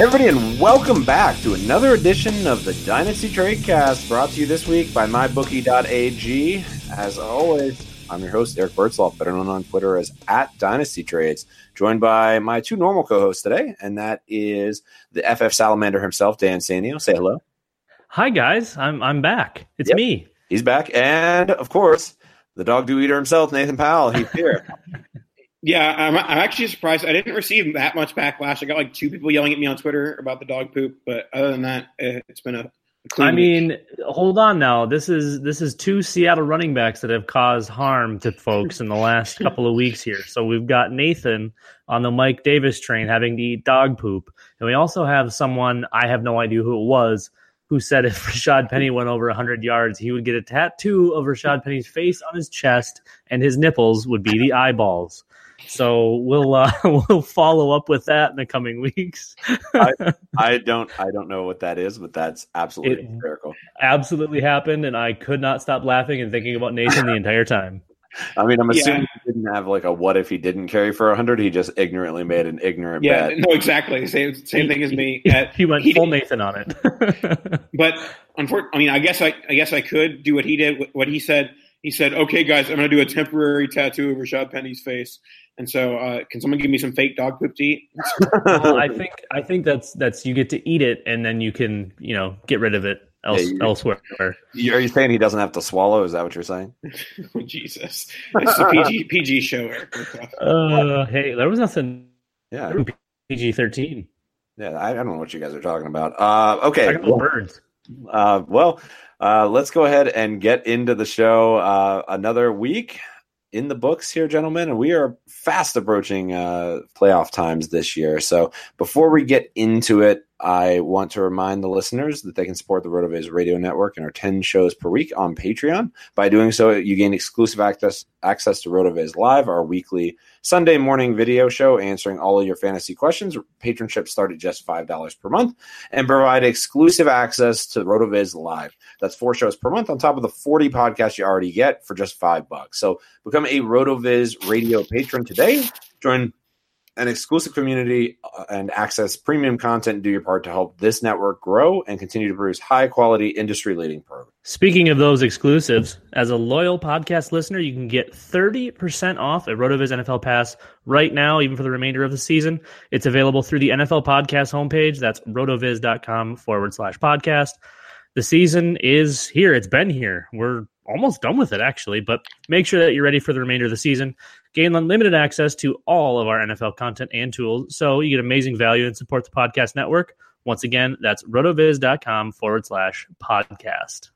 everybody, and welcome back to another edition of the Dynasty Tradecast, brought to you this week by MyBookie.ag. As always, I'm your host, Eric Bertzloff, better known on Twitter as at Dynasty Trades, joined by my two normal co-hosts today, and that is the FF Salamander himself, Dan Sanio. Say hello. Hi guys, I'm I'm back. It's Yep. me. He's back, and of course, the dog do eater himself, Nathan Powell. He's here. Yeah, I'm, I'm actually surprised. I didn't receive that much backlash. I got like two people yelling at me on Twitter about the dog poop, but other than that, eh, it's been a, I mean, hold on now. This is this is two Seattle running backs that have caused harm to folks in the last couple of weeks here. So we've got Nathan on the Mike Davis train having to eat dog poop, and we also have someone I have no idea who it was who said if Rashad Penny went over 100 yards, he would get a tattoo of Rashad Penny's face on his chest, and his nipples would be the eyeballs. So we'll uh, we'll follow up with that in the coming weeks. I don't, I don't know what that is, but that's absolutely It- hysterical. absolutely happened, and I could not stop laughing and thinking about Nathan the entire time. I mean, I'm Yeah. assuming he didn't have like a what if he didn't carry for 100. He just ignorantly made an ignorant yeah, bet. no, exactly. Same same thing as me. Uh, he went he full did- Nathan on it. but unfortunately, I mean, I guess I, I guess I could do what he did. What he said, he said, "Okay, guys, I'm going to do a temporary tattoo of Rashad Penny's face." And so, uh, can someone give me some fake dog poop to eat? well, I think I think that's that's you get to eat it, and then you can you know get rid of it else, Yeah, you- elsewhere. You- Are you saying he doesn't have to swallow? Is that what you're saying? oh, Jesus, it's a PG PG show. Eric. Uh, hey, there was nothing Yeah, PG thirteen. yeah. I, I don't know what you guys are talking about. Uh, okay, Talking about birds. uh, well, uh, let's go ahead and get into the show. Uh, another week in the books here, gentlemen, and we are fast approaching uh, playoff times this year. So before we get into it, I want to remind the listeners that they can support the RotoViz Radio Network and our 10 shows per week on Patreon. By doing so, you gain exclusive access access to RotoViz Live, our weekly Sunday morning video show answering all of your fantasy questions. Patronship start at just $5 per month and provide exclusive access to RotoViz Live. That's four shows per month on top of the 40 podcasts you already get for just five bucks. So become a RotoViz radio patron today. Join an exclusive community uh, and access premium content. Do your part to help this network grow and continue to produce high quality, industry leading programs. Speaking of those exclusives, as a loyal podcast listener, you can get 30% off a RotoViz NFL Pass right now, even for the remainder of the season. It's available through the NFL Podcast homepage. That's rotoviz.com forward slash podcast. The season is here. It's been here. We're almost done with it, actually, but make sure that you're ready for the remainder of the season. Gain unlimited access to all of our NFL content and tools, so you get amazing value and support the podcast network. Once again, that's rotoviz.com forward slash podcast.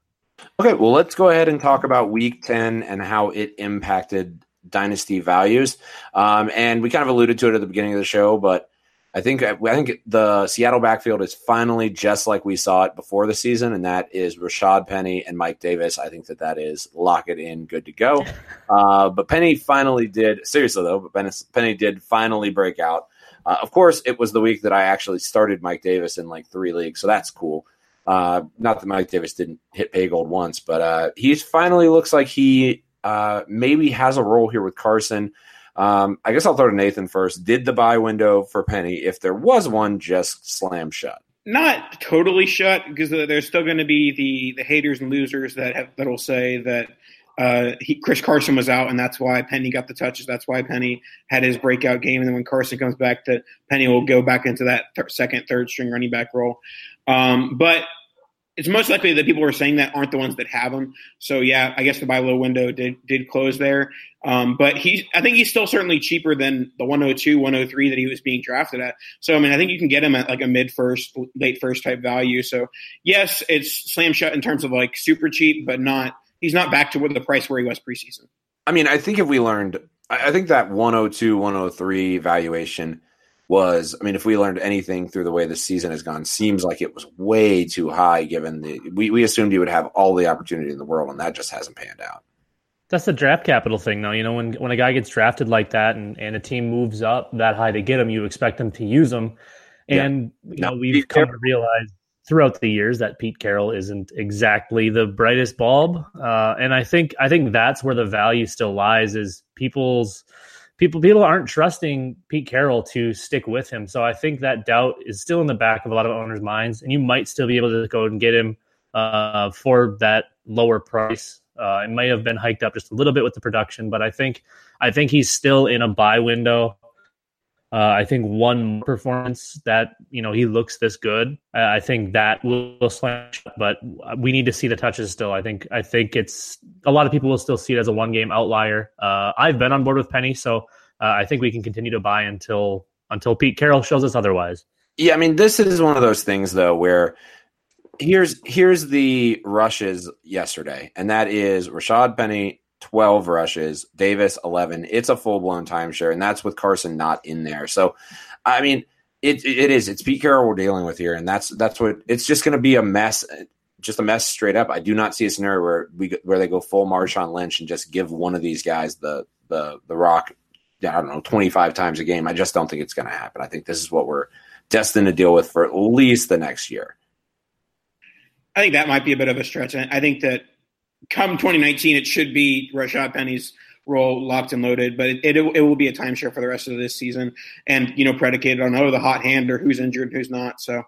Okay, well, let's go ahead and talk about week 10 and how it impacted dynasty values. Um, and we kind of alluded to it at the beginning of the show, but I think I think the Seattle backfield is finally just like we saw it before the season, and that is Rashad Penny and Mike Davis. I think that that is lock it in, good to go. Uh, but Penny finally did seriously though. But Penny did finally break out. Uh, of course, it was the week that I actually started Mike Davis in like three leagues, so that's cool. Uh, not that Mike Davis didn't hit pay gold once, but uh, he finally looks like he uh, maybe has a role here with Carson. Um, I guess I'll throw to Nathan first. Did the buy window for Penny, if there was one, just slam shut? Not totally shut because there's still going to be the the haters and losers that have, that'll say that uh, he, Chris Carson was out and that's why Penny got the touches. That's why Penny had his breakout game. And then when Carson comes back, that Penny will go back into that th- second, third string running back role. Um, but it's most likely that people who are saying that aren't the ones that have him. So yeah, I guess the buy low window did did close there. Um, but he's I think he's still certainly cheaper than the 102, 103 that he was being drafted at. So I mean, I think you can get him at like a mid first, late first type value. So yes, it's slam shut in terms of like super cheap, but not he's not back to what the price where he was preseason. I mean, I think if we learned, I think that 102, 103 valuation was I mean, if we learned anything through the way the season has gone, seems like it was way too high given the we, we assumed he would have all the opportunity in the world and that just hasn't panned out. That's the draft capital thing though. You know, when when a guy gets drafted like that and, and a team moves up that high to get him, you expect them to use them. And yeah. you know, we've come to realize throughout the years that Pete Carroll isn't exactly the brightest bulb. Uh, and I think I think that's where the value still lies is people's people people aren't trusting Pete Carroll to stick with him. So I think that doubt is still in the back of a lot of owners' minds, and you might still be able to go and get him uh, for that lower price. Uh, it might have been hiked up just a little bit with the production, but I think I think he's still in a buy window. Uh, I think one performance that you know he looks this good. I, I think that will, will slam, but we need to see the touches still. I think I think it's a lot of people will still see it as a one game outlier. Uh, I've been on board with Penny, so uh, I think we can continue to buy until until Pete Carroll shows us otherwise. Yeah, I mean this is one of those things though where here's here's the rushes yesterday, and that is Rashad Penny 12 rushes, Davis 11. It's a full blown timeshare, and that's with Carson not in there. So, I mean, it it is. It's Pete Carroll we're dealing with here, and that's that's what it's just going to be a mess, just a mess straight up. I do not see a scenario where we where they go full Marshawn Lynch and just give one of these guys the the the rock. I don't know, 25 times a game. I just don't think it's going to happen. I think this is what we're destined to deal with for at least the next year. I think that might be a bit of a stretch. I think that come 2019, it should be Rashad Penny's role locked and loaded, but it, it, it, will be a timeshare for the rest of this season and, you know, predicated on, oh, the hot hand or who's injured, who's not. So,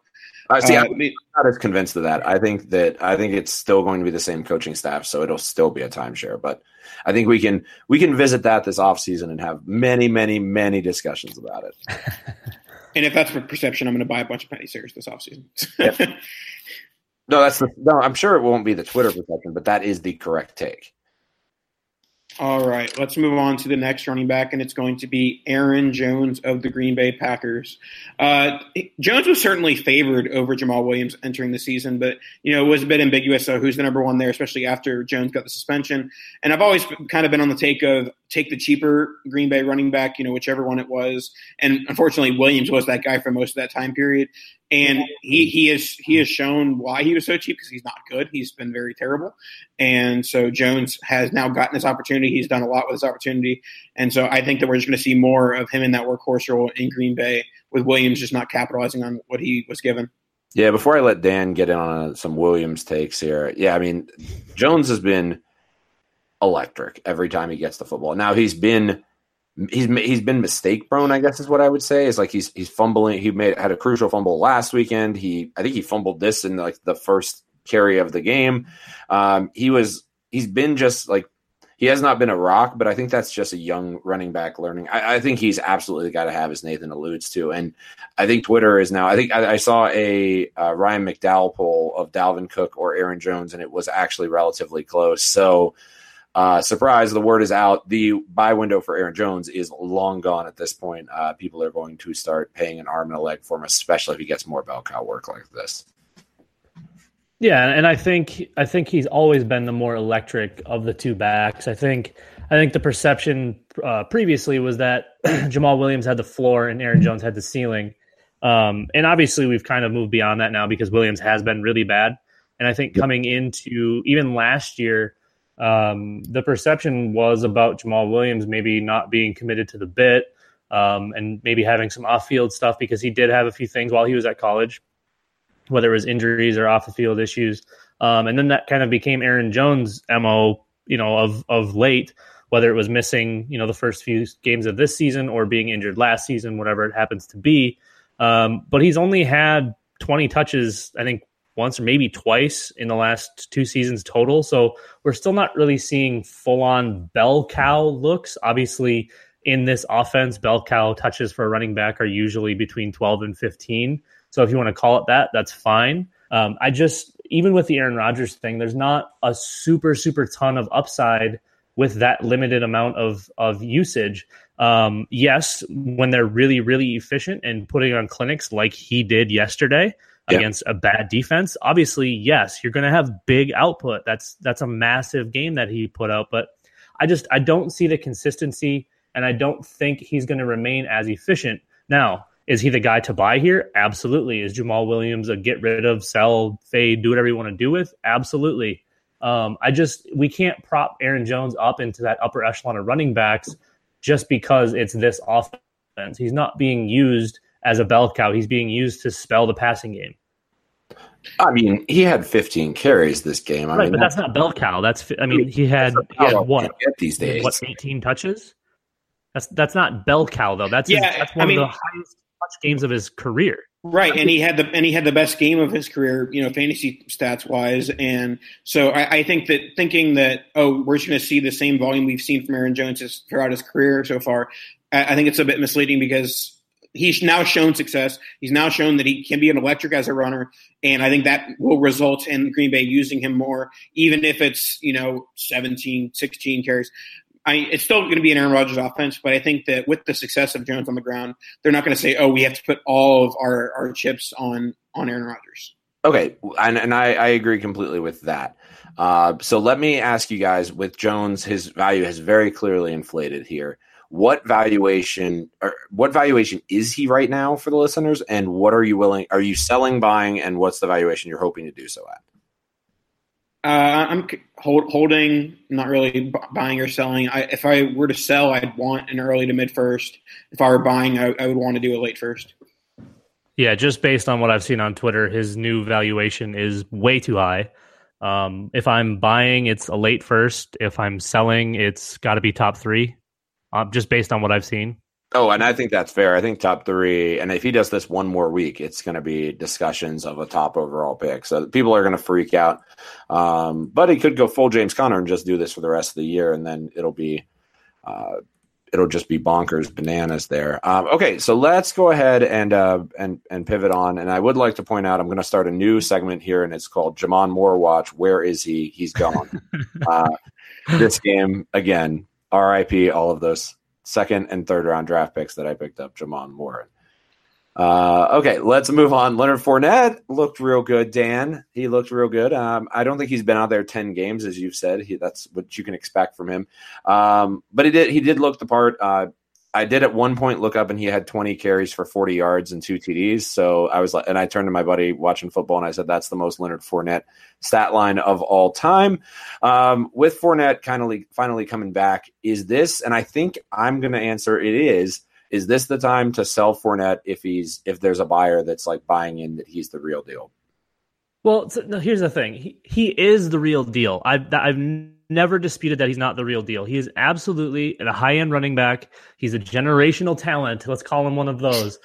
uh, see, uh, I'm not as convinced of that. I think that I think it's still going to be the same coaching staff, so it'll still be a timeshare. But I think we can we can visit that this offseason and have many, many, many discussions about it. and if that's for perception, I'm going to buy a bunch of penny shares this offseason. yep. No, that's the, no. I'm sure it won't be the Twitter perception, but that is the correct take. All right, let's move on to the next running back, and it's going to be Aaron Jones of the Green Bay Packers. Uh, Jones was certainly favored over Jamaal Williams entering the season, but you know it was a bit ambiguous. So who's the number one there, especially after Jones got the suspension? And I've always kind of been on the take of take the cheaper Green Bay running back, you know, whichever one it was. And unfortunately, Williams was that guy for most of that time period. And he he is he has shown why he was so cheap because he's not good. He's been very terrible. And so Jones has now gotten this opportunity. He's done a lot with this opportunity. And so I think that we're just going to see more of him in that workhorse role in Green Bay with Williams just not capitalizing on what he was given. Yeah, before I let Dan get in on uh, some Williams takes here, yeah, I mean, Jones has been electric every time he gets the football. Now he's been he's he's been mistake prone, I guess is what I would say. Is like he's he's fumbling. He made had a crucial fumble last weekend. He I think he fumbled this in like the first carry of the game. Um, he was he's been just like he has not been a rock, but I think that's just a young running back learning. I, I think he's absolutely guy to have, as Nathan alludes to. And I think Twitter is now. I think I, I saw a uh, Ryan McDowell poll of Dalvin Cook or Aaron Jones, and it was actually relatively close. So. Uh, surprise, the word is out. The buy window for Aaron Jones is long gone at this point. Uh, people are going to start paying an arm and a leg for him, especially if he gets more bell cow work like this. Yeah, and I think I think he's always been the more electric of the two backs. I think I think the perception uh, previously was that Jamaal Williams had the floor and Aaron Jones had the ceiling. Um, and obviously, we've kind of moved beyond that now because Williams has been really bad. And I think coming into even last year, um, the perception was about Jamaal Williams maybe not being committed to the bit um, and maybe having some off field stuff because he did have a few things while he was at college whether it was injuries or off the field issues. Um, and then that kind of became Aaron Jones' mo, you know, of of late, whether it was missing, you know, the first few games of this season or being injured last season, whatever it happens to be. Um, but he's only had 20 touches, I think, once or maybe twice in the last two seasons total. So we're still not really seeing full on bell cow looks. Obviously, in this offense, bell cow touches for a running back are usually between 12 and 15. So if you want to call it that, that's fine. Um, I just, even with the Aaron Rodgers thing, there's not a super, super ton of upside with that limited amount of, of usage. Um, yes, when they're really, really efficient and putting on clinics like he did yesterday against a bad defense, obviously, yes, you're going to have big output. That's, that's a massive game that he put out. But I just, I don't see the consistency and I don't think he's going to remain as efficient. Now, is he the guy to buy here? Absolutely. Is Jamaal Williams a get rid of, sell, fade, do whatever you want to do with? Absolutely. Um, I just we can't prop Aaron Jones up into that upper echelon of running backs just because it's this offense. He's not being used as a bell cow. He's being used to spell the passing game. I mean, he had 15 carries this game. I right, mean, but that's, that's not bell cow. That's I mean, he had, he had what these days? What 18 touches? That's that's not bell cow though. That's yeah. His, that's one I mean, of the highest touch games of his career. Right, and he had the and he had the best game of his career, you know, fantasy stats wise, and so I, I think that thinking that oh, we're just going to see the same volume we've seen from Aaron Jones throughout his career so far, I, I think it's a bit misleading because he's now shown success. He's now shown that he can be an electric as a runner, and I think that will result in Green Bay using him more, even if it's you know 17, 16 carries. I, it's still going to be an Aaron Rodgers offense, but I think that with the success of Jones on the ground, they're not going to say, "Oh, we have to put all of our, our chips on on Aaron Rodgers." Okay, and, and I, I agree completely with that. Uh, so let me ask you guys: with Jones, his value has very clearly inflated here. What valuation or what valuation is he right now for the listeners? And what are you willing? Are you selling, buying, and what's the valuation you're hoping to do so at? Uh, I'm hold, holding, not really buying or selling. I, if I were to sell, I'd want an early to mid first. If I were buying, I, I would want to do a late first. Yeah, just based on what I've seen on Twitter, his new valuation is way too high. Um, if I'm buying, it's a late first. If I'm selling, it's got to be top three, uh, just based on what I've seen. Oh, and I think that's fair. I think top three, and if he does this one more week, it's going to be discussions of a top overall pick. So people are going to freak out. Um, but he could go full James Conner and just do this for the rest of the year, and then it'll be, uh, it'll just be bonkers bananas there. Um, okay, so let's go ahead and uh, and and pivot on. And I would like to point out, I'm going to start a new segment here, and it's called J'Mon Moore Watch. Where is he? He's gone. uh, this game again. R.I.P. All of those second and third round draft picks that I picked up, J'Mon Warren. Uh, okay, let's move on. Leonard Fournette looked real good. Dan, he looked real good. Um, I don't think he's been out there ten games, as you've said. He, that's what you can expect from him. Um, but he did. He did look the part. Uh, I did at one point look up and he had 20 carries for 40 yards and two TDs. So I was like, and I turned to my buddy watching football and I said, that's the most Leonard Fournette stat line of all time. Um, with Fournette kind of finally coming back, is this, and I think I'm going to answer it is Is this the time to sell Fournette if he's if there's a buyer that's like buying in that he's the real deal? Well, so, no, here's the thing. He, he is the real deal. I've I've never disputed that he's not the real deal. He is absolutely a high end running back. He's a generational talent. Let's call him one of those.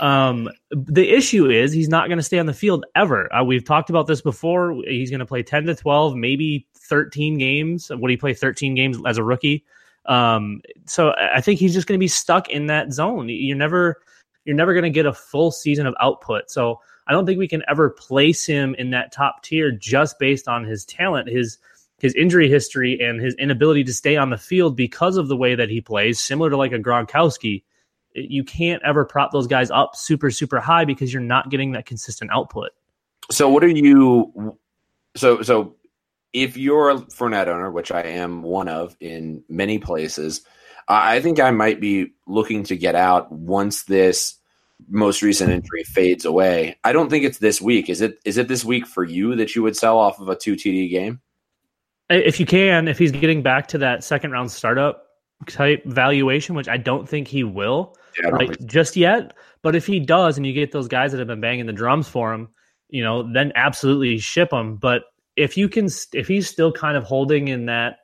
Um, the issue is he's not going to stay on the field ever. Uh, we've talked about this before. He's going to play 10 to 12, maybe 13 games. Would he play 13 games as a rookie? Um, so I think he's just going to be stuck in that zone. You're never you're never going to get a full season of output. So I don't think we can ever place him in that top tier just based on his talent. His his injury history and his inability to stay on the field because of the way that he plays, similar to like a Gronkowski, you can't ever prop those guys up super, super high because you're not getting that consistent output. So, what are you? So, so if you're a Fournette owner, which I am one of in many places, I think I might be looking to get out once this most recent injury fades away. I don't think it's this week. Is it? Is it this week for you that you would sell off of a two TD game? If you can, if he's getting back to that second round startup type valuation, which I don't think he will, yeah, like just yet. But if he does, and you get those guys that have been banging the drums for him, you know, then absolutely ship him. But if you can, if he's still kind of holding in that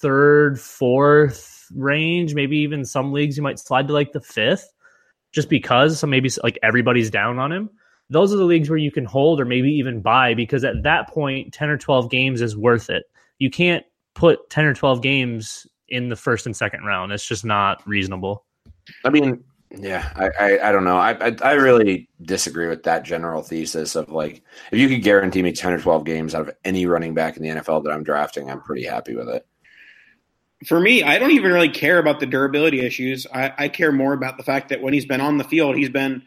third, fourth range, maybe even some leagues you might slide to like the fifth, just because. So maybe like everybody's down on him. Those are the leagues where you can hold or maybe even buy because at that point, ten or twelve games is worth it you can't put 10 or 12 games in the first and second round. It's just not reasonable. I mean, yeah, I, I, I don't know. I, I, I really disagree with that general thesis of like if you could guarantee me ten or twelve games out of any running back in the NFL that I'm drafting, I'm pretty happy with it. For me, I don't even really care about the durability issues. I, I care more about the fact that when he's been on the field, he's been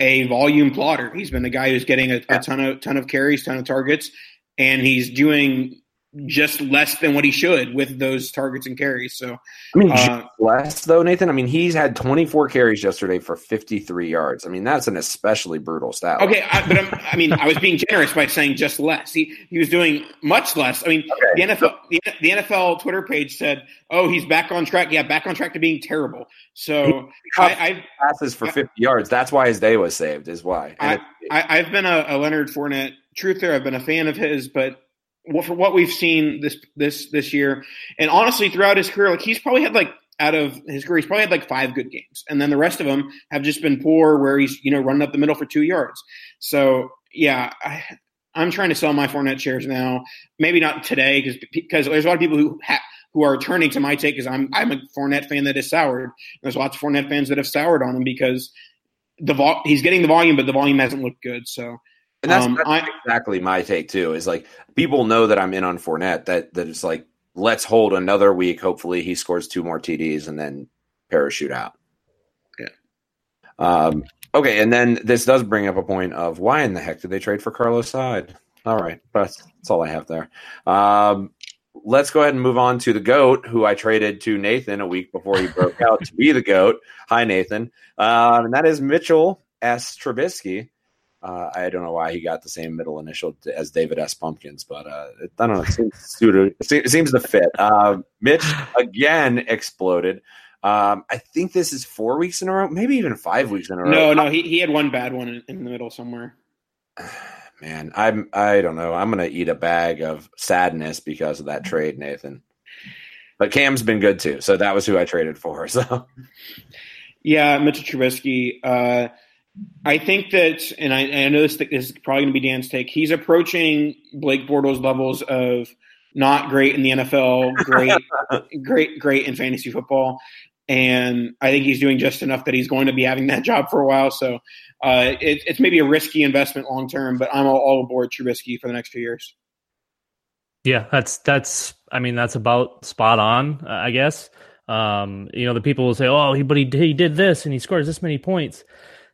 a volume plotter. He's been the guy who's getting a, a ton of ton of carries, ton of targets, and he's doing just less than what he should with those targets and carries. So, I mean, uh, less though, Nathan. I mean, he's had 24 carries yesterday for 53 yards. I mean, that's an especially brutal stat. Okay, I, but I'm, i mean, I was being generous by saying just less. He he was doing much less. I mean, okay. the NFL the, the, NFL Twitter page said, "Oh, he's back on track. Yeah, back on track to being terrible." So I, I passes for 50 yards. That's why his day was saved. Is why. I, I, have been a, a Leonard Fournette truther. I've been a fan of his, but for what we've seen this this this year, and honestly, throughout his career, like he's probably had like out of his career, he's probably had like five good games, and then the rest of them have just been poor, where he's you know running up the middle for two yards. So yeah, I, I'm trying to sell my Fournette shares now. Maybe not today because because there's a lot of people who ha- who are turning to my take because I'm I'm a Fournette fan that is soured. There's lots of Fournette fans that have soured on him because the vol- he's getting the volume, but the volume hasn't looked good. So and that's, um, that's I, exactly my take too. Is like people know that I'm in on Fournette. That that it's like let's hold another week. Hopefully he scores two more TDs and then parachute out. Yeah. Um. Okay, and then this does bring up a point of why in the heck did they trade for Carlos Hyde? All right, that's, that's all I have there. Um, let's go ahead and move on to the goat, who I traded to Nathan a week before he broke out to be the goat. Hi, Nathan, um, and that is Mitchell S. Trubisky. Uh, I don't know why he got the same middle initial as David S. Pumpkins, but uh, I don't know. It seems, to, it seems to fit. Uh, Mitch again exploded. Um, I think this is four weeks in a row, maybe even five weeks in a row. No, no, he, he had one bad one in, in the middle somewhere. Man, I'm I don't know. I'm gonna eat a bag of sadness because of that trade, Nathan. But Cam's been good too, so that was who I traded for. So, yeah, Mitchell Trubisky. Uh, I think that, and I, I know this, this is probably going to be Dan's take. He's approaching Blake Bortles levels of not great in the NFL, great, great, great in fantasy football, and I think he's doing just enough that he's going to be having that job for a while. So uh, it, it's maybe a risky investment long term, but I'm all, all aboard Trubisky for the next few years. Yeah, that's that's. I mean, that's about spot on. I guess. Um, you know, the people will say, "Oh, he but he he did this and he scores this many points."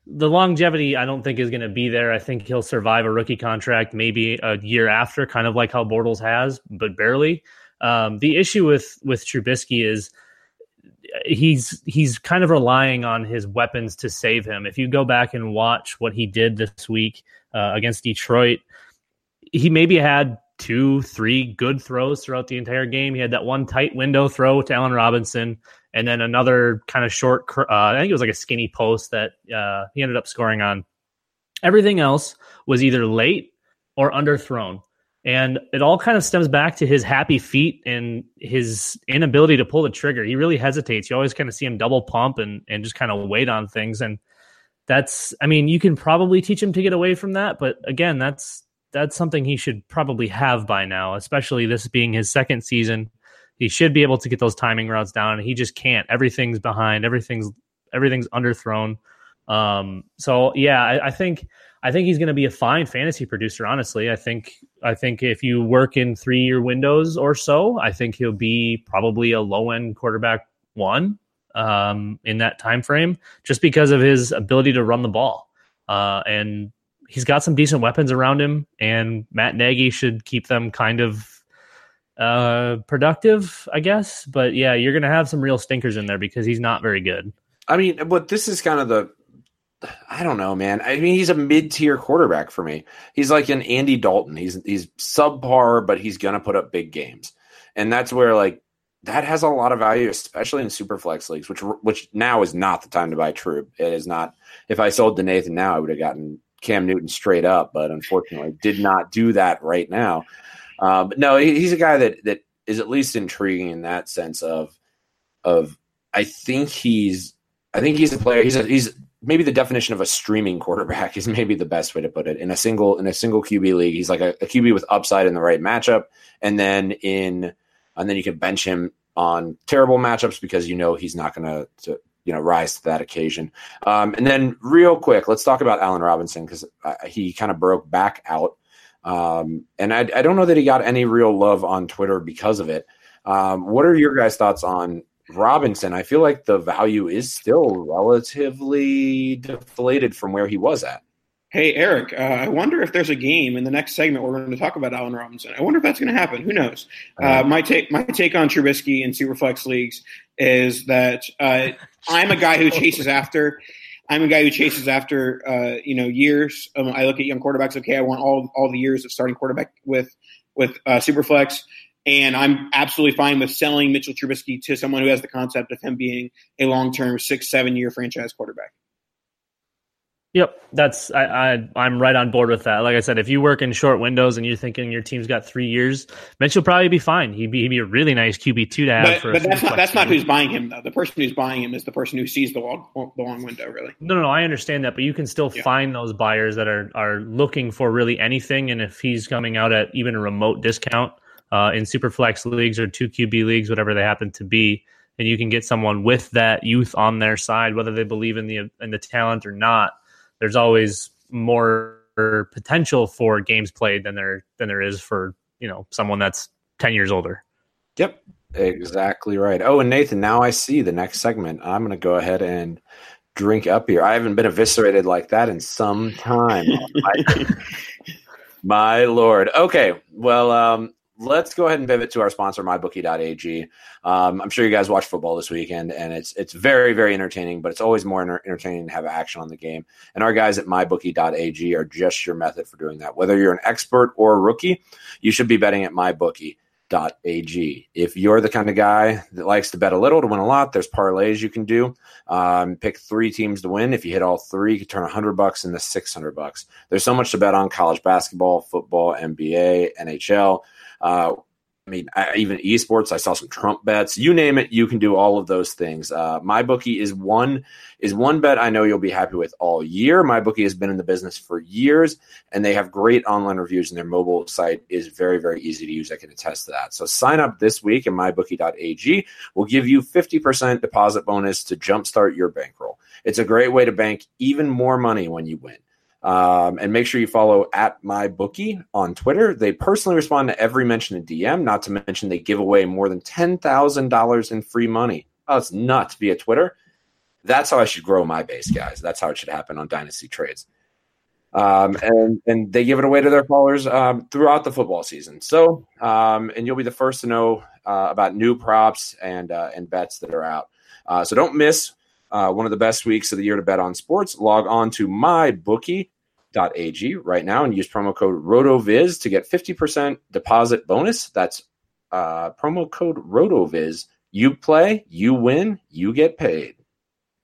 The longevity I don't think is going to be there. I think he'll survive a rookie contract maybe a year after, kind of like how Bortles has, but barely. Um, the issue with with Trubisky is he's he's kind of relying on his weapons to save him. If you go back and watch what he did this week uh, against Detroit, he maybe had two, three good throws throughout the entire game. He had that one tight window throw to Allen Robinson, and then another kind of short. Uh, I think it was like a skinny post that uh, he ended up scoring on. Everything else was either late or underthrown. And it all kind of stems back to his happy feet and his inability to pull the trigger. He really hesitates. You always kind of see him double pump and, and just kind of wait on things. And that's, I mean, you can probably teach him to get away from that. But again, that's, that's something he should probably have by now, especially this being his second season. He should be able to get those timing routes down. And he just can't. Everything's behind. Everything's, everything's underthrown. Um, so yeah, I, I think, I think he's going to be a fine fantasy producer. Honestly, I think I think if you work in three year windows or so, I think he'll be probably a low end quarterback one um, in that time frame, just because of his ability to run the ball. Uh, and he's got some decent weapons around him, and Matt Nagy should keep them kind of uh, productive, I guess. But yeah, you're going to have some real stinkers in there because he's not very good. I mean, but this is kind of the I don't know, man. I mean, he's a mid-tier quarterback for me. He's like an Andy Dalton. He's he's subpar, but he's gonna put up big games, and that's where like that has a lot of value, especially in super flex leagues, which which now is not the time to buy True. It is not. If I sold to Nathan now, I would have gotten Cam Newton straight up, but unfortunately, did not do that right now. But no, he's a guy that that is at least intriguing in that sense of of I think he's I think he's a player. He's a, he's maybe the definition of a streaming quarterback is maybe the best way to put it. In a single in a single QB league, he's like a, a QB with upside in the right matchup, and then in and then you can bench him on terrible matchups because you know he's not going to you know rise to that occasion. Um, and then real quick, let's talk about Allen Robinson because he kind of broke back out, um, and I, I, don't know that he got any real love on Twitter because of it. Um, what are your guys' thoughts on Robinson, I feel like the value is still relatively deflated from where he was at. Hey, Eric, uh, I wonder if there's a game in the next segment we're going to talk about Allen Robinson. I wonder if that's going to happen. Who knows? Uh, my take, my take on Trubisky in Superflex leagues is that uh, I'm a guy who chases after. I'm a guy who chases after, uh, you know, years. Um, I look at young quarterbacks. Okay, I want all all the years of starting quarterback with with uh, Superflex. And I'm absolutely fine with selling Mitchell Trubisky to someone who has the concept of him being a long term six, seven year franchise quarterback. Yep, that's I, I am right on board with that. Like I said, if you work in short windows and you're thinking your team's got three years, Mitch will probably be fine. He'd be, he'd be a really nice QB two to have. But, but that's not that's not who's buying him though. The person who's buying him is the person who sees the long the long window. Really. No, no, no. I understand that, but you can still yeah. find those buyers that are are looking for really anything, and if he's coming out at even a remote discount, uh, in super flex leagues or two QB leagues, whatever they happen to be, and you can get someone with that youth on their side, whether they believe in the in the talent or not. There's always more potential for games played than there than there is for you know someone that's ten years older. Yep, exactly right. Oh, and Nathan, now I see the next segment. I'm going to go ahead and drink up here. I haven't been eviscerated like that in some time. my lord. Okay, well, um, let's go ahead and pivot to our sponsor, mybookie.ag. Um, I'm sure you guys watch football this weekend, and it's it's very very entertaining. But it's always more entertaining to have action on the game. And our guys at mybookie.ag are just your method for doing that. Whether you're an expert or a rookie, you should be betting at mybookie. Ag. If you're the kind of guy that likes to bet a little to win a lot, there's parlays you can do. Um, pick three teams to win. If you hit all three, you can turn 100 bucks into 600 bucks. There's so much to bet on college basketball, football, NBA, NHL. Uh, I mean, I, even esports. I saw some Trump bets. You name it, you can do all of those things. Uh, my bookie is one is one bet I know you'll be happy with all year. My bookie has been in the business for years, and they have great online reviews, and their mobile site is very very easy to use. I can attest to that. So sign up this week, and mybookie.ag will give you fifty percent deposit bonus to jumpstart your bankroll. It's a great way to bank even more money when you win. Um, and make sure you follow at my bookie on Twitter. They personally respond to every mention in DM. Not to mention they give away more than ten thousand dollars in free money. Oh, it's nuts via Twitter. That's how I should grow my base, guys. That's how it should happen on Dynasty Trades. Um, and and they give it away to their followers um, throughout the football season. So, um, and you'll be the first to know uh, about new props and uh, and bets that are out. Uh, so don't miss uh, one of the best weeks of the year to bet on sports. Log on to mybookie.ag right now and use promo code RotoViz to get 50% deposit bonus. That's uh, promo code RotoViz. You play, you win, you get paid.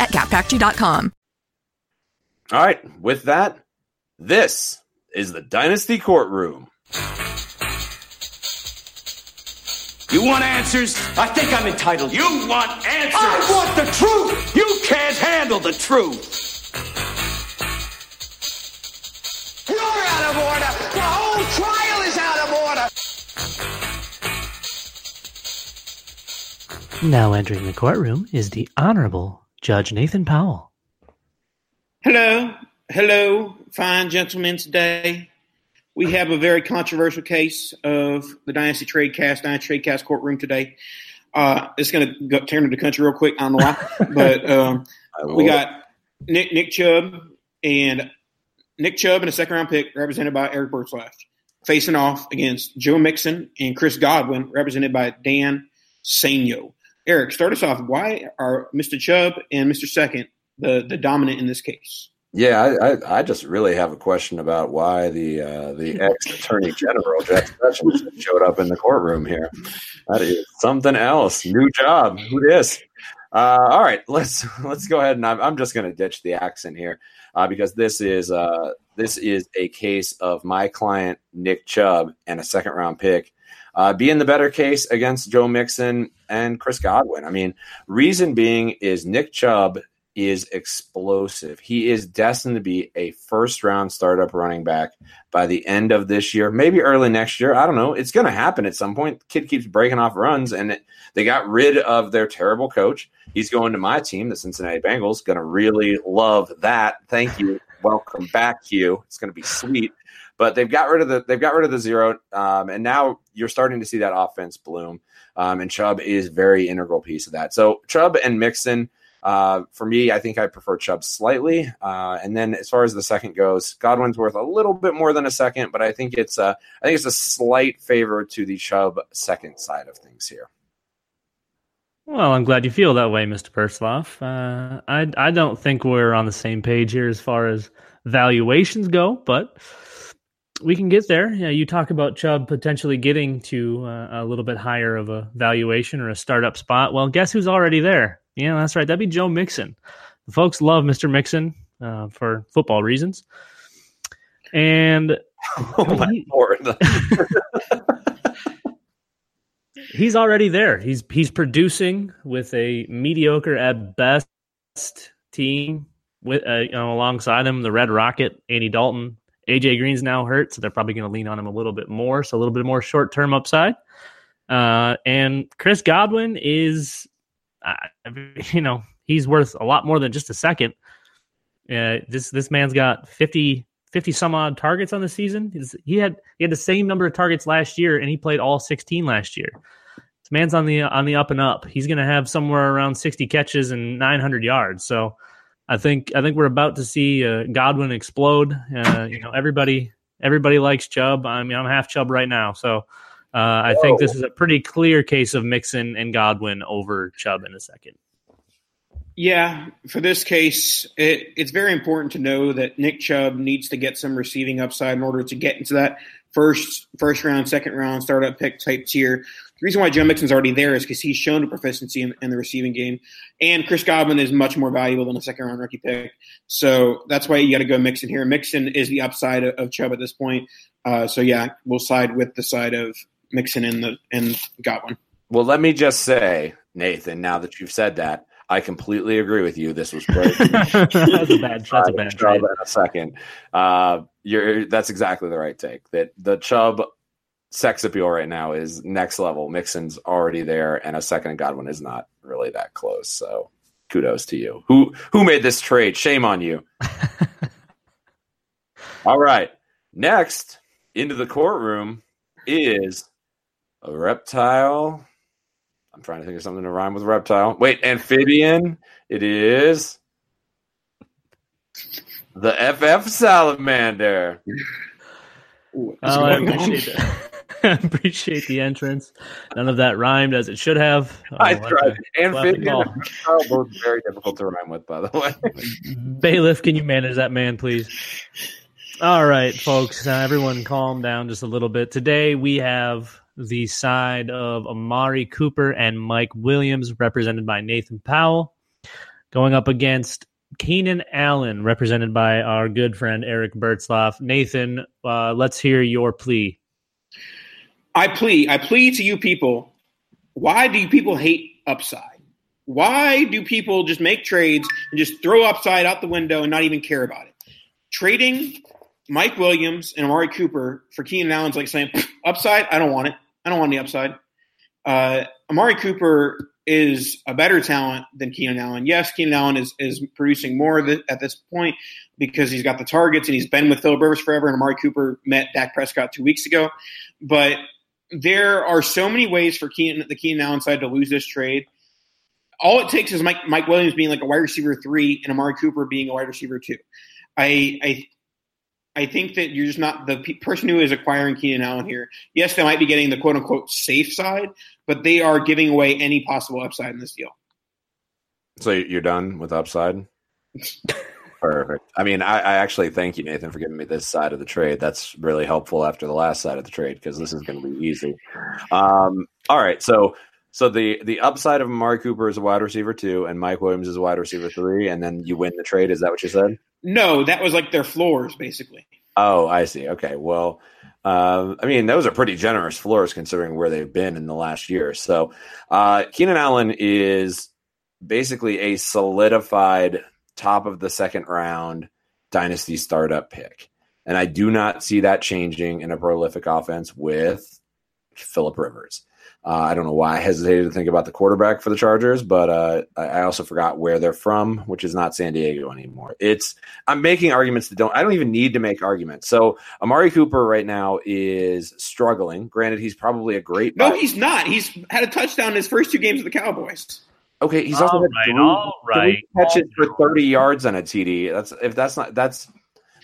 at gapfactory.com. All right, with that, this is the Dynasty Courtroom. You want answers? I think I'm entitled. You want answers? I want the truth. You can't handle the truth. You're out of order. The whole trial is out of order. Now entering the courtroom is the Honorable Judge Nathan Powell. Hello, hello, fine gentlemen. Today we have a very controversial case of the Dynasty Trade Cast, Dynasty Trade Cast courtroom today. Uh, it's going to go, turn to the country real quick. I don't know why, but um, we got Nick Nick Chubb and Nick Chubb and a second round pick represented by Eric Burtzlaff facing off against Joe Mixon and Chris Godwin represented by Dan Sanyo. Eric, start us off. Why are Mr. Chubb and Mr. Second the, the dominant in this case? Yeah, I, I, I just really have a question about why the uh, the ex attorney general Jeff Sessions showed up in the courtroom here. That is something else. New job. Who this? Uh, all right, let's let's go ahead and I'm, I'm just going to ditch the accent here uh, because this is uh, this is a case of my client Nick Chubb and a second round pick uh, being the better case against Joe Mixon and Chris Godwin. I mean, reason being is Nick Chubb is explosive. He is destined to be a first round startup running back by the end of this year, maybe early next year. I don't know. It's going to happen at some point. Kid keeps breaking off runs, and it, they got rid of their terrible coach. He's going to my team, the Cincinnati Bengals. Going to really love that. Thank you. Welcome back, Hue. It's going to be sweet. But they've got rid of the they've got rid of the zero, um, and now you're starting to see that offense bloom. Um, and Chubb is very integral piece of that. So Chubb and Mixon. Uh, for me, I think I prefer Chubb slightly. Uh, and then as far as the second goes, Godwin's worth a little bit more than a second, but I think it's a, I think it's a slight favor to the Chubb second side of things here. Well, I'm glad you feel that way, Mr. Persloff. Uh, I I don't think we're on the same page here as far as valuations go, but we can get there. Yeah, you talk about Chubb potentially getting to uh, a little bit higher of a valuation or a startup spot. Well, guess who's already there? Yeah, that's right. That'd be Joe Mixon. The folks love Mr. Mixon uh, for football reasons. And oh my he- lord. he's already there. He's he's producing with a mediocre at best team with uh, you know, alongside him the Red Rocket, Andy Dalton, AJ Green's now hurt, so they're probably going to lean on him a little bit more, so a little bit more short term upside. Uh, and Chris Godwin is, uh, you know, he's worth a lot more than just a second. Uh, this this man's got 50, 50 some odd targets on the season. He's, he had he had the same number of targets last year, and he played all sixteen last year. This man's on the on the up and up. He's going to have somewhere around sixty catches and nine hundred yards. So I think I think we're about to see uh, Godwin explode. Uh, you know, everybody everybody likes Chubb. I mean, I'm half Chubb right now, so uh, I think this is a pretty clear case of Mixon and Godwin over Chubb in a second. Yeah, for this case, it, it's very important to know that Nick Chubb needs to get some receiving upside in order to get into that first first round, second round startup pick type tier. The reason why Joe Mixon's already there is because he's shown a proficiency in, in, the receiving game, and Chris Godwin is much more valuable than a second round rookie pick. So that's why you got to go Mixon here. Mixon is the upside of, of Chubb at this point. Uh, so yeah, we'll side with the side of Mixon and the and Godwin. Well, let me just say, Nathan, now that you've said that, I completely agree with you. This was great. that's a bad. That's a bad Chubb trade. in a second. Uh, you're that's exactly the right take. That the Chubb sex appeal right now is next level. Mixon's already there, and a second Godwin is not really that close. So kudos to you. Who who made this trade? Shame on you. All right. Next, into the courtroom is a reptile. I'm trying to think of something to rhyme with reptile. Wait, amphibian. It is the FF salamander. Ooh, Oh, I appreciate that. Appreciate the entrance. None of that rhymed as it should have. Oh, I tried. Amphibian and reptile both very difficult to rhyme with, by the way. Bailiff, can you manage that man, please? All right, folks. Uh, everyone, calm down just a little bit. Today we have the side of Amari Cooper and Mike Williams, represented by Nathan Powell, going up against Keenan Allen, represented by our good friend Eric Bertzloff. Nathan, uh, let's hear your plea. I plead, I plead to you people. Why do people hate upside? Why do people just make trades and just throw upside out the window and not even care about it? Trading Mike Williams and Amari Cooper for Keenan Allen's like saying, upside, I don't want it. I don't want the upside. Uh, Amari Cooper is a better talent than Keenan Allen. Yes, Keenan Allen is, is producing more th- at this point because he's got the targets and he's been with Philip Rivers forever. And Amari Cooper met Dak Prescott two weeks ago. But there are so many ways for Keenan, the Keenan Allen side to lose this trade. All it takes is Mike, Mike Williams being like a wide receiver three and Amari Cooper being a wide receiver two. I, I I think that you're just not the pe- person who is acquiring Keenan Allen here. Yes, they might be getting the quote unquote safe side, but they are giving away any possible upside in this deal. So you're done with upside? Perfect. I mean, I, I actually thank you, Nathan, for giving me this side of the trade. That's really helpful after the last side of the trade because this is going to be easy. Um, all right, so so the the upside of Amari Cooper is a wide receiver two, and Mike Williams is a wide receiver three, and then you win the trade. Is that what you said? No, that was like their floors, basically. Oh, I see. Okay, well, um, I mean, those are pretty generous floors considering where they've been in the last year. So, uh, Keenan Allen is basically a solidified top of the second round dynasty startup pick. And I do not see that changing in a prolific offense with Philip Rivers. Uh, I don't know why I hesitated to think about the quarterback for the Chargers, but uh, I I also forgot where they're from, which is not San Diego anymore. It's I'm making arguments that don't. I don't even need to make arguments. So Amari Cooper right now is struggling. Granted, he's probably a great. No, buy. he's not. He's had a touchdown in his first two games of the Cowboys. Okay, he's also All had right, three, all three right. catches for thirty yards on a TD. That's if that's not that's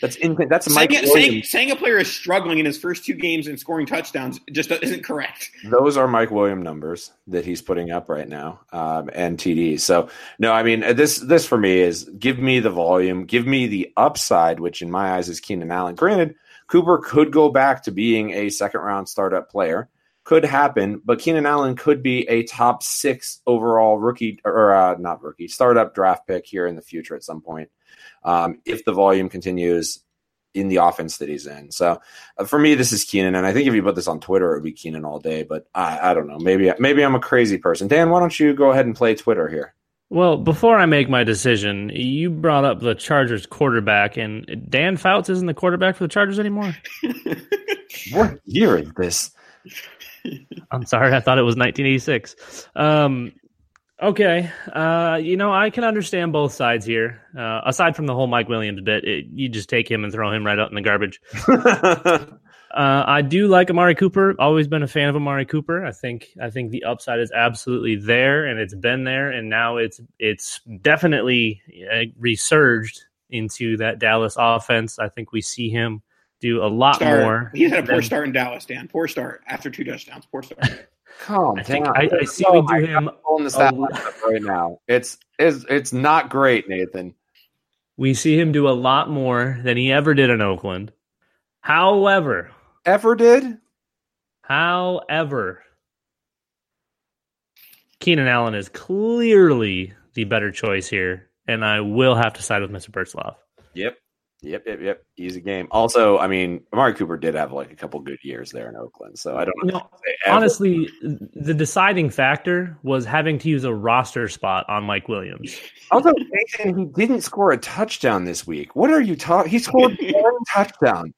that's in, that's Saying, Mike it- saying, saying a player is struggling in his first two games and scoring touchdowns just isn't correct. Those are Mike William numbers that he's putting up right now, um, and TDs. So no, I mean this this for me is give me the volume, give me the upside, which in my eyes is Keenan Allen. Granted, Cooper could go back to being a second round startup player. Could happen, but Keenan Allen could be a top six overall rookie or uh, not rookie startup draft pick here in the future at some point um, if the volume continues in the offense that he's in. So uh, for me, this is Keenan, and I think if you put this on Twitter, it would be Keenan all day. But I, I don't know. Maybe maybe I'm a crazy person. Dan, why don't you go ahead and play Twitter here? Well, before I make my decision, you brought up the Chargers quarterback, and Dan Fouts isn't the quarterback for the Chargers anymore. What year is this? I'm sorry, I thought it was 1986. Um, okay, uh, you know I can understand both sides here. Uh, aside from the whole Mike Williams bit, it, you just take him and throw him right out in the garbage. Uh, I do like Amari Cooper. Always been a fan of Amari Cooper. I think I think the upside is absolutely there, and it's been there, and now it's it's definitely uh, resurged into that Dallas offense. I think we see him do a lot Start. more. He had a poor than- start in Dallas, Dan. Poor start after two touchdowns. Poor start. Calm I think down. I, I see Oh we do my him. on the stat a- line up right now. It's it's it's not great, Nathan. We see him do a lot more than he ever did in Oakland. However, Ever did? however, Keenan Allen is clearly the better choice here, and I will have to side with Mr. Bertzloff. Yep. Yep, yep, yep. Easy game. Also, I mean, Amari Cooper did have like a couple good years there in Oakland, so I don't know. No, honestly, the deciding factor was having to use a roster spot on Mike Williams. Also, Nathan, he didn't score a touchdown this week. What are you talking? He scored one touchdown.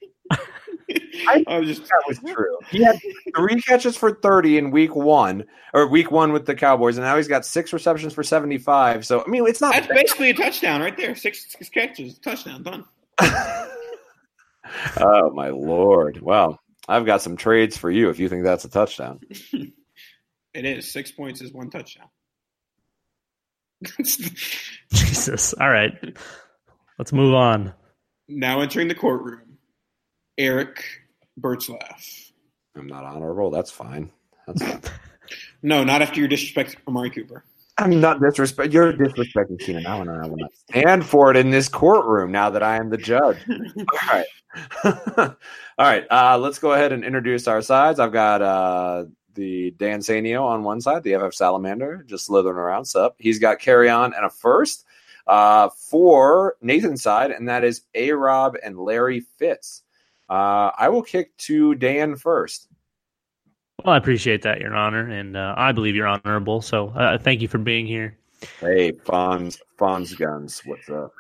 I was just That was true. He had three catches for 30 in week one, or week one with the Cowboys, and now he's got six receptions for 75. So, I mean, it's not that's basically a touchdown right there. Six, six catches, touchdown, done. oh my lord! Well, I've got some trades for you if you think that's a touchdown. It is six points is one touchdown. Jesus. All right. Let's move on. now entering the courtroom, Eric Bertzlaff. I'm not honorable. That's fine. That's fine. No, not after your disrespect Amari Cooper. I'm not disrespect. You're disrespecting Keenan Allen, and I will not stand for it in this courtroom. Now that I am the judge. All right, all right. Uh, let's go ahead and introduce our sides. I've got uh, the Dan Sanio on one side, the FF Salamander, just slithering around. Sup? He's got Kerryon and a first uh, for Nathan's side, and that is A Rob and Larry Fitz. Uh, I will kick to Dan first. Well, I appreciate that, Your Honor, and uh, I believe you're honorable. So uh, thank you for being here. Hey, Fonz, Fonz Guns, what's up?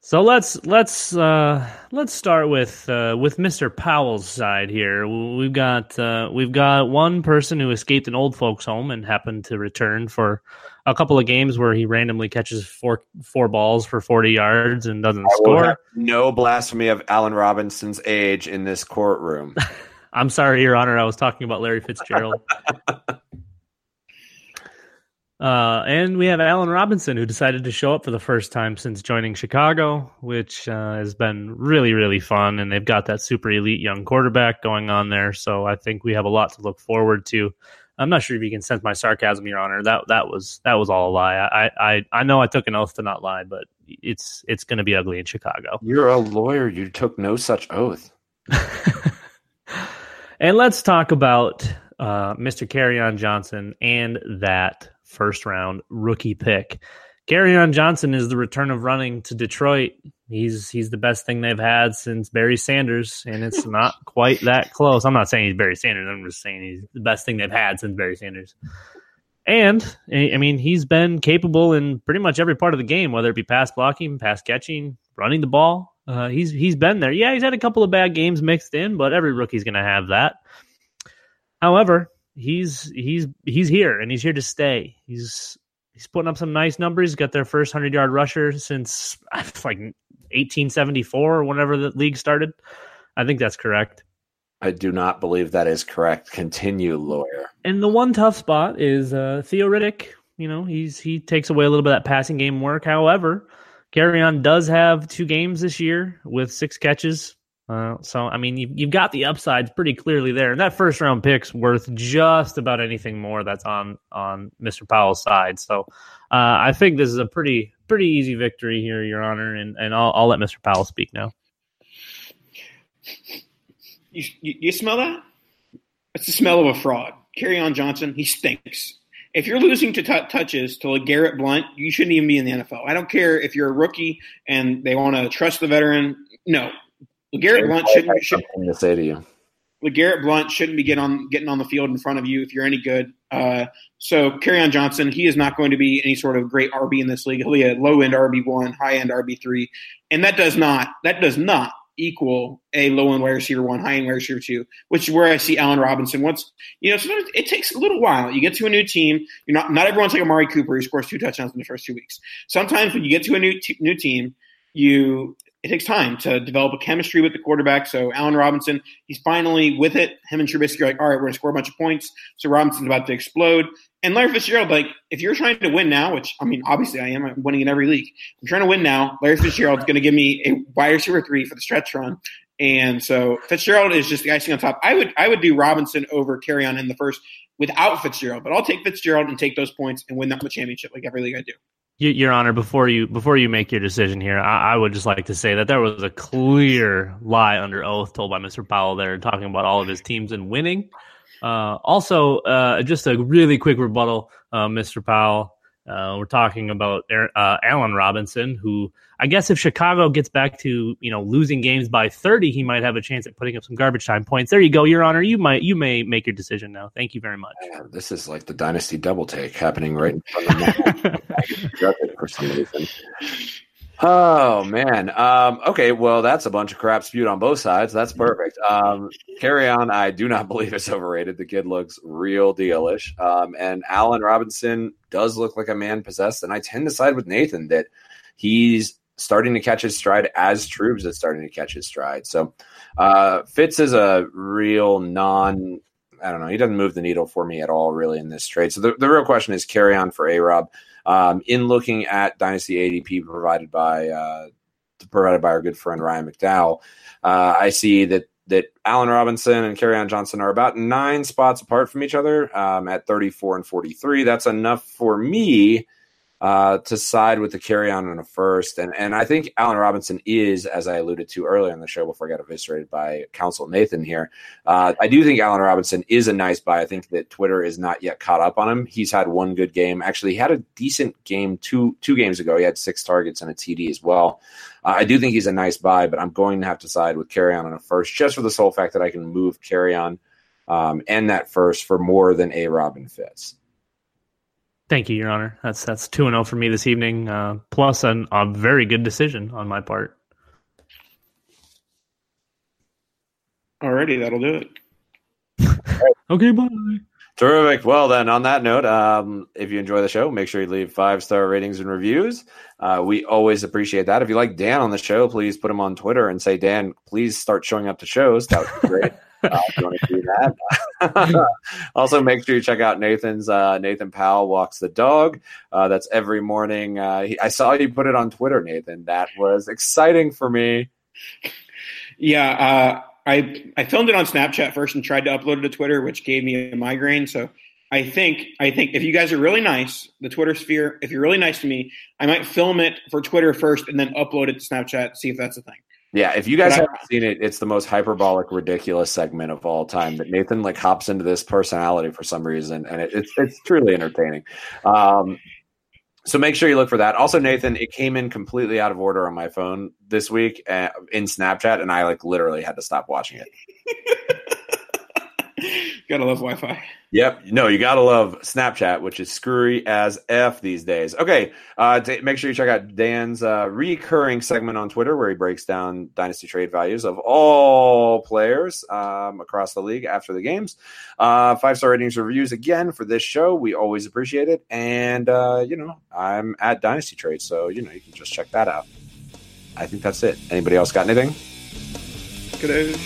So let's let's uh, let's start with uh, with Mr. Powell's side here. We've got uh, we've got one person who escaped an old folks' home and happened to return for a couple of games where he randomly catches four four balls for forty yards and doesn't I score. no blasphemy of Allen Robinson's age in this courtroom. I'm sorry, Your Honor. I was talking about Larry Fitzgerald. uh, and we have Allen Robinson, who decided to show up for the first time since joining Chicago, which uh, has been really, really fun. And they've got that super elite young quarterback going on there. So I think we have a lot to look forward to. I'm not sure if you can sense my sarcasm, Your Honor. That that was that was all a lie. I I, I know I took an oath to not lie, but it's it's going to be ugly in Chicago. You're a lawyer. You took no such oath. And let's talk about uh, Mr. Kerryon Johnson and that first round rookie pick. Kerryon Johnson is the return of running to Detroit. He's he's the best thing they've had since Barry Sanders, and it's not quite that close. I'm not saying he's Barry Sanders. I'm just saying he's the best thing they've had since Barry Sanders. And I mean, he's been capable in pretty much every part of the game, whether it be pass blocking, pass catching, running the ball. Uh, he's he's been there. Yeah, he's had a couple of bad games mixed in, but every rookie's going to have that. However, he's he's he's here and he's here to stay. He's he's putting up some nice numbers. He's got their first hundred yard rusher since like 1874 or whenever the league started. I think that's correct. I do not believe that is correct. Continue, lawyer. And the one tough spot is uh, Theo Riddick. You know, he's he takes away a little bit of that passing game work. However, Kerryon does have two games this year with six catches. Uh, so I mean, you've, you've got the upsides pretty clearly there, and that first round pick's worth just about anything more that's on on Mr. Powell's side. So uh, I think this is a pretty pretty easy victory here, Your Honor, and and I'll I'll let Mr. Powell speak now. You, you, you smell that? It's the smell of a fraud. Kerryon Johnson, he stinks. If you're losing to t- touches to like Garrett Blount, you shouldn't even be in the NFL. I don't care if you're a rookie and they want to trust the veteran. No, Garrett Blount shouldn't. Should, Something to say to you. Garrett Blount shouldn't be getting on getting on the field in front of you if you're any good. Uh, so Kerryon Johnson, he is not going to be any sort of great RB in this league. He'll be a low end RB one, high end RB three, and that does not that does not equal a low end wide receiver one, high end wide receiver two, which is where I see Allen Robinson. Once you know, sometimes it takes a little while. You get to a new team. You're not not everyone's like Amari Cooper who scores two touchdowns in the first two weeks. Sometimes when you get to a new t- new team, you it takes time to develop a chemistry with the quarterback. So Allen Robinson, he's finally with it. Him and Trubisky are like, all right, we're to score a bunch of points. So Robinson's about to explode. And Larry Fitzgerald, like, if you're trying to win now, which I mean, obviously I am, I'm winning in every league. I'm trying to win now. Larry Fitzgerald's to give me a wide receiver three for the stretch run. And so Fitzgerald is just the icing on top. I would I would do Robinson over Kerryon in the first without Fitzgerald, but I'll take Fitzgerald and take those points and win the championship like every league I do. Your Honor, before you before you make your decision here, I, I, would just like to say that there was a clear lie under oath told by Mr. Powell there, talking about all of his teams and winning. Uh, also, uh, just a really quick rebuttal, uh, Mr. Powell. Uh, we're talking about uh, Allen Robinson, who I guess if Chicago gets back to you know losing games by thirty, he might have a chance at putting up some garbage time points. There you go, Your Honor. You might you may make your decision now. Thank you very much. This is like the dynasty double take happening right in front of me for some reason. Oh man. Um, okay, well that's a bunch of crap spewed on both sides. That's perfect. Um, Kerryon. I do not believe it's overrated. The kid looks real dealish. Um, and Allen Robinson does look like a man possessed, and I tend to side with Nathan that he's starting to catch his stride as Trubs is starting to catch his stride. So uh, Fitz is a real non. I don't know. He doesn't move the needle for me at all, really, in this trade. So the, the real question is Kerryon for A Rob. Um, in looking at Dynasty ADP provided by uh, provided by our good friend Ryan McDowell, uh, I see that that Allen Robinson and Kerryon Johnson are about nine spots apart from each other um, at 34 and 43. That's enough for me uh, to side with the Kerryon in a first. And and I think Allen Robinson is, as I alluded to earlier in the show before I got eviscerated by Counsel Nathan here. Uh, I do think Allen Robinson is a nice buy. I think that Twitter is not yet caught up on him. He's had one good game. Actually, he had a decent game two two games ago. He had six targets and a TD as well. Uh, I do think he's a nice buy, but I'm going to have to side with Kerryon on a first, just for the sole fact that I can move Kerryon um, and that first for more than a Robin Fitz. Thank you, Your Honor. That's that's two and zero for me this evening. Uh, plus, an, a very good decision on my part. Alrighty, that'll do it. Okay, bye. Terrific. Well, then, on that note, um, if you enjoy the show, make sure you leave five star ratings and reviews. Uh, we always appreciate that. If you like Dan on the show, please put him on Twitter and say, Dan, please start showing up to shows. That would be great. uh, you want to do that. also, make sure you check out Nathan's. Uh, Nathan Powell walks the dog. Uh, that's every morning. Uh, he, I saw you put it on Twitter, Nathan. That was exciting for me. Yeah, uh, I I filmed it on Snapchat first and tried to upload it to Twitter, which gave me a migraine. So I think I think if you guys are really nice, the Twitter sphere, if you're really nice to me, I might film it for Twitter first and then upload it to Snapchat, see if that's a thing. Yeah, if you guys I- haven't seen it, it's the most hyperbolic, ridiculous segment of all time. That Nathan like hops into this personality for some reason, and it, it's it's truly entertaining. Um, so make sure you look for that. Also, Nathan, it came in completely out of order on my phone this week uh, in Snapchat, and I like literally had to stop watching it. Gotta love Wi-Fi. Yep. No, you gotta love Snapchat, which is screwy as f these days. Okay, uh, make sure you check out Dan's uh, recurring segment on Twitter where he breaks down dynasty trade values of all players um, across the league after the games. Uh, Five star ratings reviews again for this show. We always appreciate it, and uh, you know I'm at Dynasty Trade, so you know you can just check that out. I think that's it. Anybody else got anything? Good.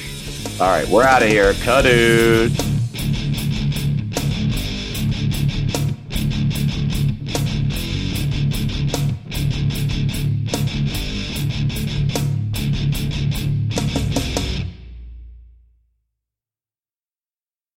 All right, we're out of here. Cut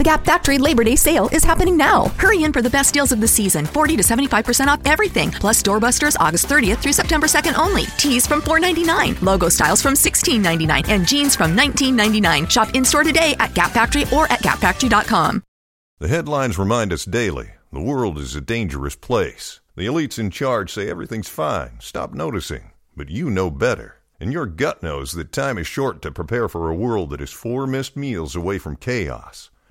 The Gap Factory Labor Day sale is happening now. Hurry in for the best deals of the season 40 to 75% off everything, plus doorbusters August 30th through September 2nd only. Tees from $4.99, logo styles from $16.99, and jeans from $19.99. Shop in store today at Gap Factory or at gapfactory.com. The headlines remind us daily the world is a dangerous place. The elites in charge say everything's fine, stop noticing. But you know better. And your gut knows that time is short to prepare for a world that is four missed meals away from chaos.